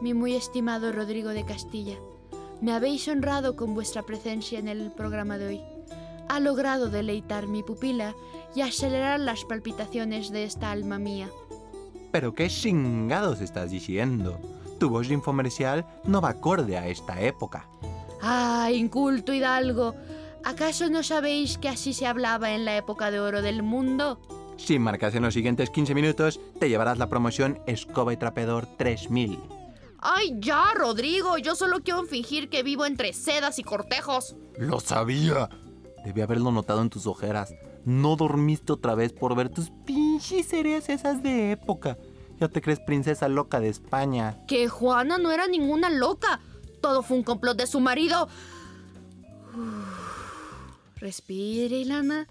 mi muy estimado Rodrigo de Castilla. Me habéis honrado con vuestra presencia en el programa de hoy. Ha logrado deleitar mi pupila y acelerar las palpitaciones de esta alma mía. Pero qué chingados estás diciendo. Tu voz de infomercial no va acorde a esta época. ¡Ah, inculto hidalgo! ¿Acaso no sabéis que así se hablaba en la época de oro del mundo? Si marcas en los siguientes 15 minutos, te llevarás la promoción Escoba y Trapeador 3000. ¡Ay, ya, Rodrigo! Yo solo quiero fingir que vivo entre sedas y cortejos. ¡Lo sabía! Debí haberlo notado en tus ojeras. No dormiste otra vez por ver tus pinches series esas de época. Ya te crees princesa loca de España. Que Juana no era ninguna loca. Todo fue un complot de su marido. Uf. Respire, Ilana.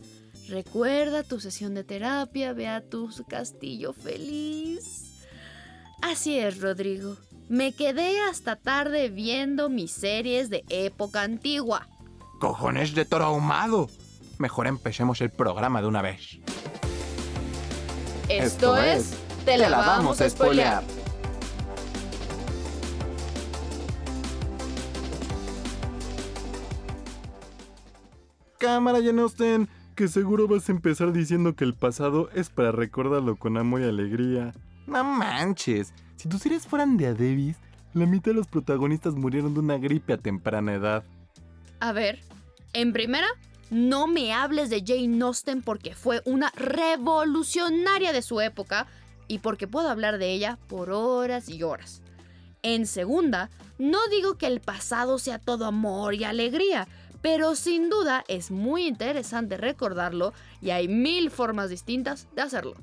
Recuerda tu sesión de terapia. Ve a tu castillo feliz. Así es, Rodrigo. Me quedé hasta tarde viendo mis series de época antigua. ¡Cojones de toro ahumado! Mejor empecemos el programa de una vez. Esto, es Te la, vamos a spoilear. Cámara, Jane Austen, que seguro vas a empezar diciendo que el pasado es para recordarlo con amor y alegría. No manches, si tus series fueran de Adebis, la mitad de los protagonistas murieron de una gripe a temprana edad. A ver, en primera, no me hables de Jane Austen porque fue una revolucionaria de su época y porque puedo hablar de ella por horas y horas. En segunda, no digo que el pasado sea todo amor y alegría, pero sin duda es muy interesante recordarlo y hay mil formas distintas de hacerlo.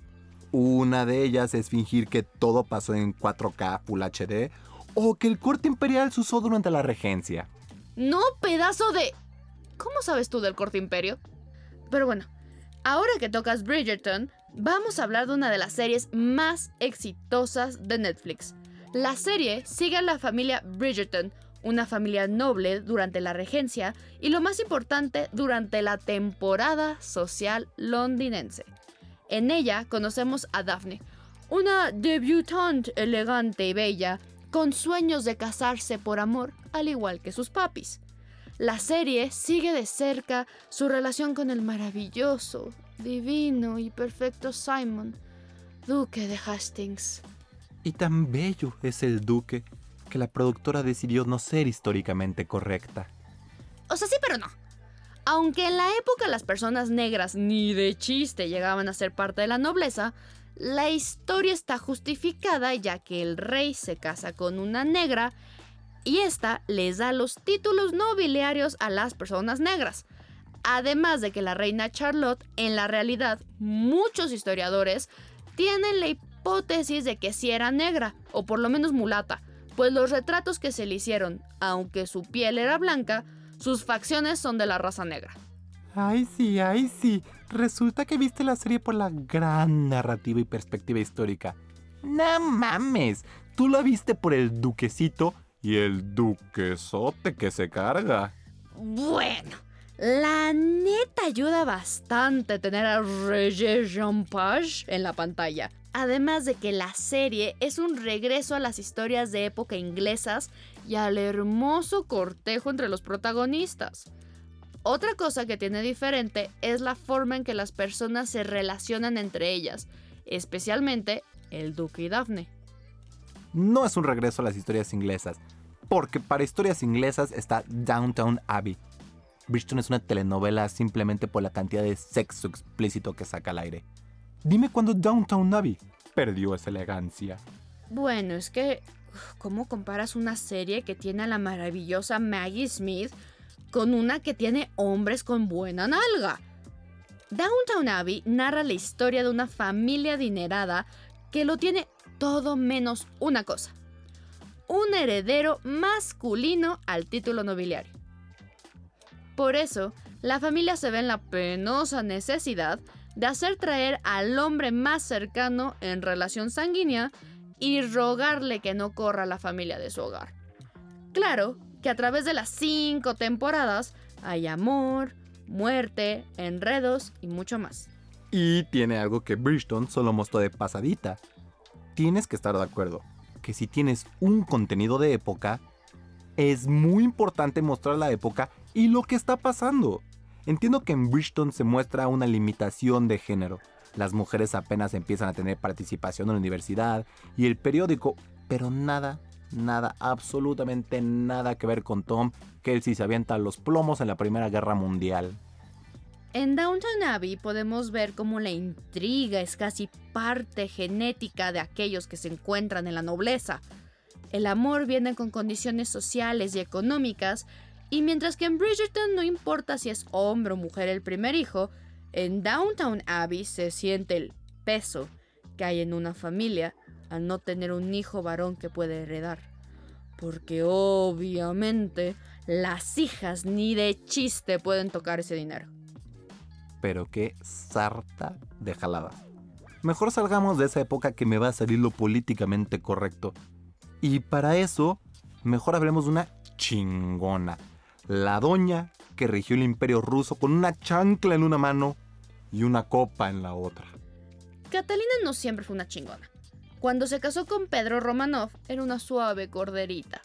Una de ellas es fingir que todo pasó en 4K Full HD o que el corte imperial se usó durante la regencia. No, pedazo de... ¿Cómo sabes tú del corte imperio? Pero bueno, ahora que tocas Bridgerton, vamos a hablar de una de las series más exitosas de Netflix. La serie sigue a la familia Bridgerton, una familia noble durante la regencia y lo más importante durante la temporada social londinense. En ella conocemos a Daphne, una debutante elegante y bella, con sueños de casarse por amor, al igual que sus papis. La serie sigue de cerca su relación con el maravilloso, divino y perfecto Simon, duque de Hastings. Y tan bello es el duque que la productora decidió no ser históricamente correcta. O sea, sí, pero no. Aunque en la época las personas negras ni de chiste llegaban a ser parte de la nobleza, la historia está justificada ya que el rey se casa con una negra y esta les da los títulos nobiliarios a las personas negras. Además de que la reina Charlotte, en la realidad, muchos historiadores tienen la hipótesis de que sí era negra, o por lo menos mulata, pues los retratos que se le hicieron, aunque su piel era blanca, sus facciones son de la raza negra. Ay, sí, ay, sí. Resulta que viste la serie por la gran narrativa y perspectiva histórica. No mames, tú la viste por el duquecito y el duquesote que se carga. Bueno, la neta ayuda bastante tener a Roger Jean Page en la pantalla. Además de que la serie es un regreso a las historias de época inglesas y al hermoso cortejo entre los protagonistas. Otra cosa que tiene diferente es la forma en que las personas se relacionan entre ellas, especialmente el duque y Daphne. No es un regreso a las historias inglesas, porque para historias inglesas está Downtown Abbey. Bridgeton es una telenovela simplemente por la cantidad de sexo explícito que saca al aire. Dime cuándo Downtown Abbey perdió esa elegancia. Bueno, es que, ¿cómo comparas una serie que tiene a la maravillosa Maggie Smith con una que tiene hombres con buena nalga? Downtown Abbey narra la historia de una familia adinerada que lo tiene todo menos una cosa. Un heredero masculino al título nobiliario. Por eso, la familia se ve en la penosa necesidad de hacer traer al hombre más cercano en relación sanguínea y rogarle que no corra la familia de su hogar. Claro que a través de las cinco temporadas hay amor, muerte, enredos y mucho más. Y tiene algo que Bridgeton solo mostró de pasadita. Tienes que estar de acuerdo. que si tienes un contenido de época, es muy importante mostrar la época y lo que está pasando. Entiendo que en Bridgeton se muestra una limitación de género. Las mujeres apenas empiezan a tener participación en la universidad y el periódico, pero nada, nada, absolutamente nada que ver con Tom, que él sí se avienta los plomos en la Primera Guerra Mundial. En Downton Abbey podemos ver cómo la intriga es casi parte genética de aquellos que se encuentran en la nobleza. El amor viene con condiciones sociales y económicas, y mientras que en Bridgerton no importa si es hombre o mujer el primer hijo, en Downtown Abbey se siente el peso que hay en una familia al no tener un hijo varón que puede heredar. Porque obviamente las hijas ni de chiste pueden tocar ese dinero pero qué sarta de jalada. Mejor salgamos de esa época que me va a salir lo políticamente correcto. Y para eso, mejor hablemos de una chingona. La doña que rigió el imperio ruso con una chancla en una mano y una copa en la otra. Catalina no siempre fue una chingona. Cuando se casó con Pedro Romanov era una suave corderita.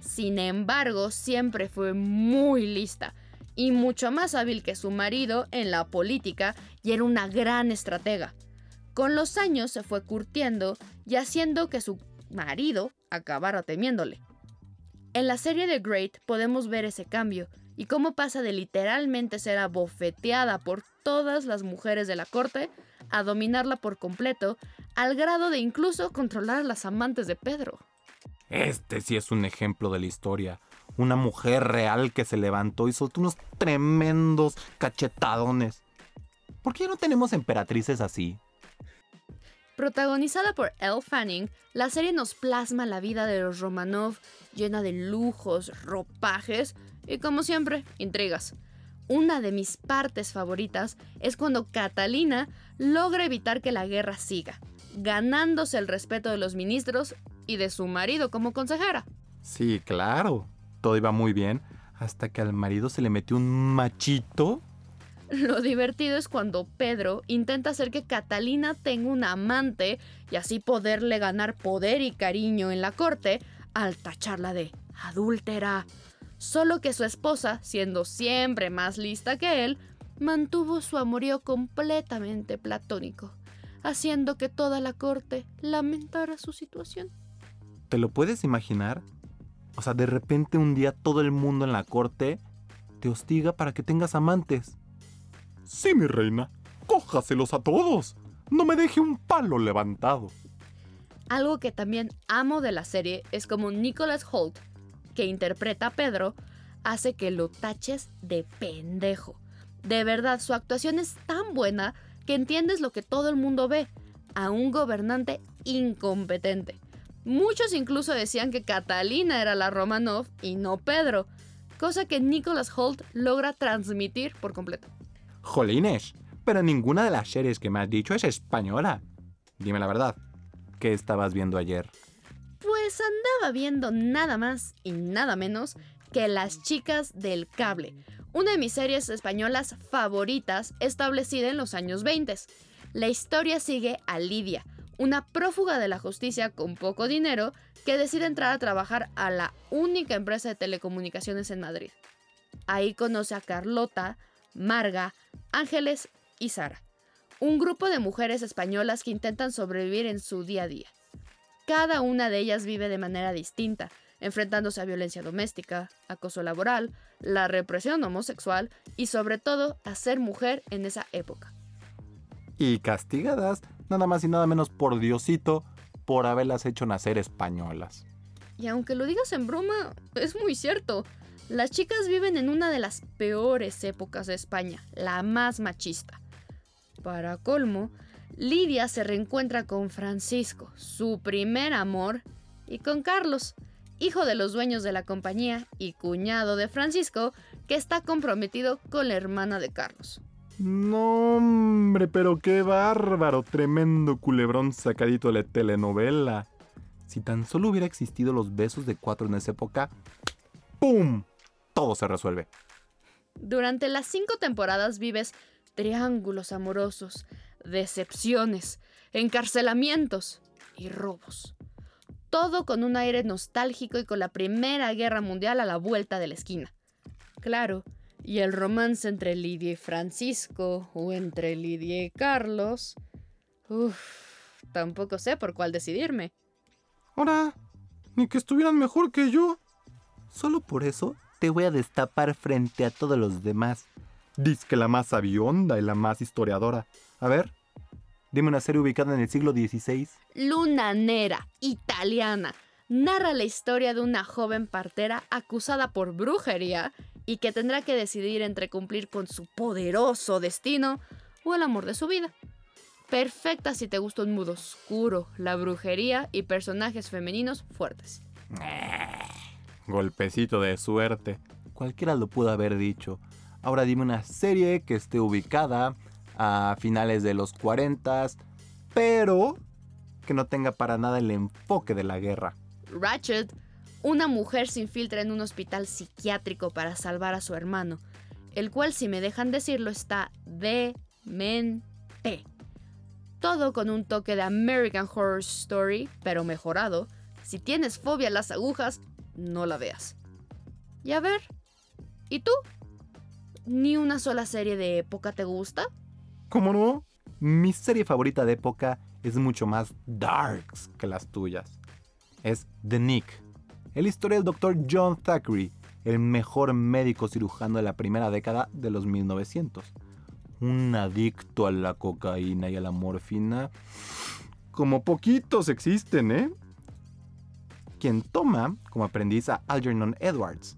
Sin embargo, siempre fue muy lista y mucho más hábil que su marido en la política y era una gran estratega. Con los años se fue curtiendo y haciendo que su marido acabara temiéndole. En la serie de Great podemos ver ese cambio y cómo pasa de literalmente ser abofeteada por todas las mujeres de la corte a dominarla por completo, al grado de incluso controlar a las amantes de Pedro. Este sí es un ejemplo de la historia una mujer real que se levantó y soltó unos tremendos cachetadones. ¿Por qué no tenemos emperatrices así? Protagonizada por Elle Fanning, la serie nos plasma la vida de los Romanov llena de lujos, ropajes y, como siempre, intrigas. Una de mis partes favoritas es cuando Catalina logra evitar que la guerra siga, ganándose el respeto de los ministros y de su marido como consejera. Sí, claro todo iba muy bien hasta que al marido se le metió un machito. Lo divertido es cuando Pedro intenta hacer que Catalina tenga un amante y así poderle ganar poder y cariño en la corte al tacharla de adúltera. Solo que su esposa, siendo siempre más lista que él, mantuvo su amorío completamente platónico, haciendo que toda la corte lamentara su situación. ¿Te lo puedes imaginar? O sea, de repente un día todo el mundo en la corte te hostiga para que tengas amantes. Sí, mi reina, cójaselos a todos. No me deje un palo levantado. Algo que también amo de la serie es como Nicholas Holt, que interpreta a Pedro, hace que lo taches de pendejo. De verdad, su actuación es tan buena que entiendes lo que todo el mundo ve, a un gobernante incompetente. Muchos incluso decían que Catalina era la Romanov y no Pedro, cosa que Nicholas Holt logra transmitir por completo. Jolines, pero ninguna de las series que me has dicho es española. Dime la verdad, ¿qué estabas viendo ayer? Pues andaba viendo nada más y nada menos que Las chicas del cable, una de mis series españolas favoritas establecida en los años 20. La historia sigue a Lidia, una prófuga de la justicia con poco dinero que decide entrar a trabajar a la única empresa de telecomunicaciones en Madrid. Ahí conoce a Carlota, Marga, Ángeles y Sara, un grupo de mujeres españolas que intentan sobrevivir en su día a día. Cada una de ellas vive de manera distinta, enfrentándose a violencia doméstica, acoso laboral, la represión homosexual y sobre todo a ser mujer en esa época. Y castigadas nada más y nada menos por Diosito, por haberlas hecho nacer españolas. Y aunque lo digas en broma, es muy cierto. Las chicas viven en una de las peores épocas de España, la más machista. Para colmo, Lidia se reencuentra con Francisco, su primer amor, y con Carlos, hijo de los dueños de la compañía y cuñado de Francisco, que está comprometido con la hermana de Carlos. No, hombre, pero qué bárbaro, tremendo culebrón sacadito de la telenovela. Si tan solo hubiera existido los besos de cuatro en esa época, ¡pum! Todo se resuelve. Durante las cinco temporadas vives triángulos amorosos, decepciones, encarcelamientos y robos. Todo con un aire nostálgico y con la Primera Guerra Mundial a la vuelta de la esquina. Claro, y el romance entre Lidia y Francisco, o entre Lidia y Carlos. Uf, tampoco sé por cuál decidirme. Ahora, ni que estuvieran mejor que yo. Solo por eso te voy a destapar frente a todos los demás. Diz que la más avionda y la más historiadora. A ver, dime una serie ubicada en el siglo XVI. Luna Nera, italiana, narra la historia de una joven partera acusada por brujería y que tendrá que decidir entre cumplir con su poderoso destino o el amor de su vida. Perfecta si te gusta un mood oscuro, la brujería y personajes femeninos fuertes. Golpecito de suerte. Cualquiera lo pudo haber dicho. Ahora dime una serie que esté ubicada a finales de los 40, pero que no tenga para nada el enfoque de la guerra. Ratchet, una mujer se infiltra en un hospital psiquiátrico para salvar a su hermano, el cual, si me dejan decirlo, está demente. Todo con un toque de American Horror Story, pero mejorado. Si tienes fobia a las agujas, no la veas. Y a ver, ¿y tú? ¿Ni una sola serie de época te gusta? ¿Cómo no? Mi serie favorita de época es mucho más darks que las tuyas. Es The Nick, la historia del Dr. John Thackeray, el mejor médico cirujano de la primera década de los 1900. Un adicto a la cocaína y a la morfina. Como poquitos existen, ¿eh? Quien toma como aprendiz a Algernon Edwards,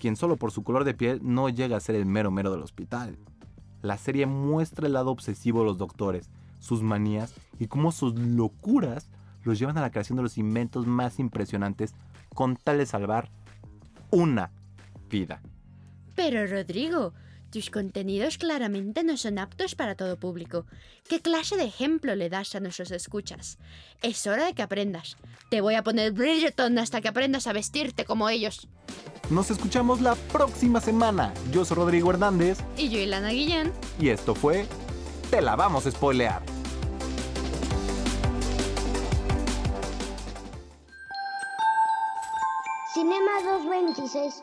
quien solo por su color de piel no llega a ser el mero mero del hospital. La serie muestra el lado obsesivo de los doctores, sus manías y cómo sus locuras los llevan a la creación de los inventos más impresionantes con tal de salvar una vida. Pero Rodrigo, tus contenidos claramente no son aptos para todo público. ¿Qué clase de ejemplo le das a nuestros escuchas? Es hora de que aprendas. Te voy a poner Bridgerton hasta que aprendas a vestirte como ellos. Nos escuchamos la próxima semana. Yo soy Rodrigo Hernández. Y yo, Ilana Guillén. Y esto fue Te la vamos a spoilear. Cinema 226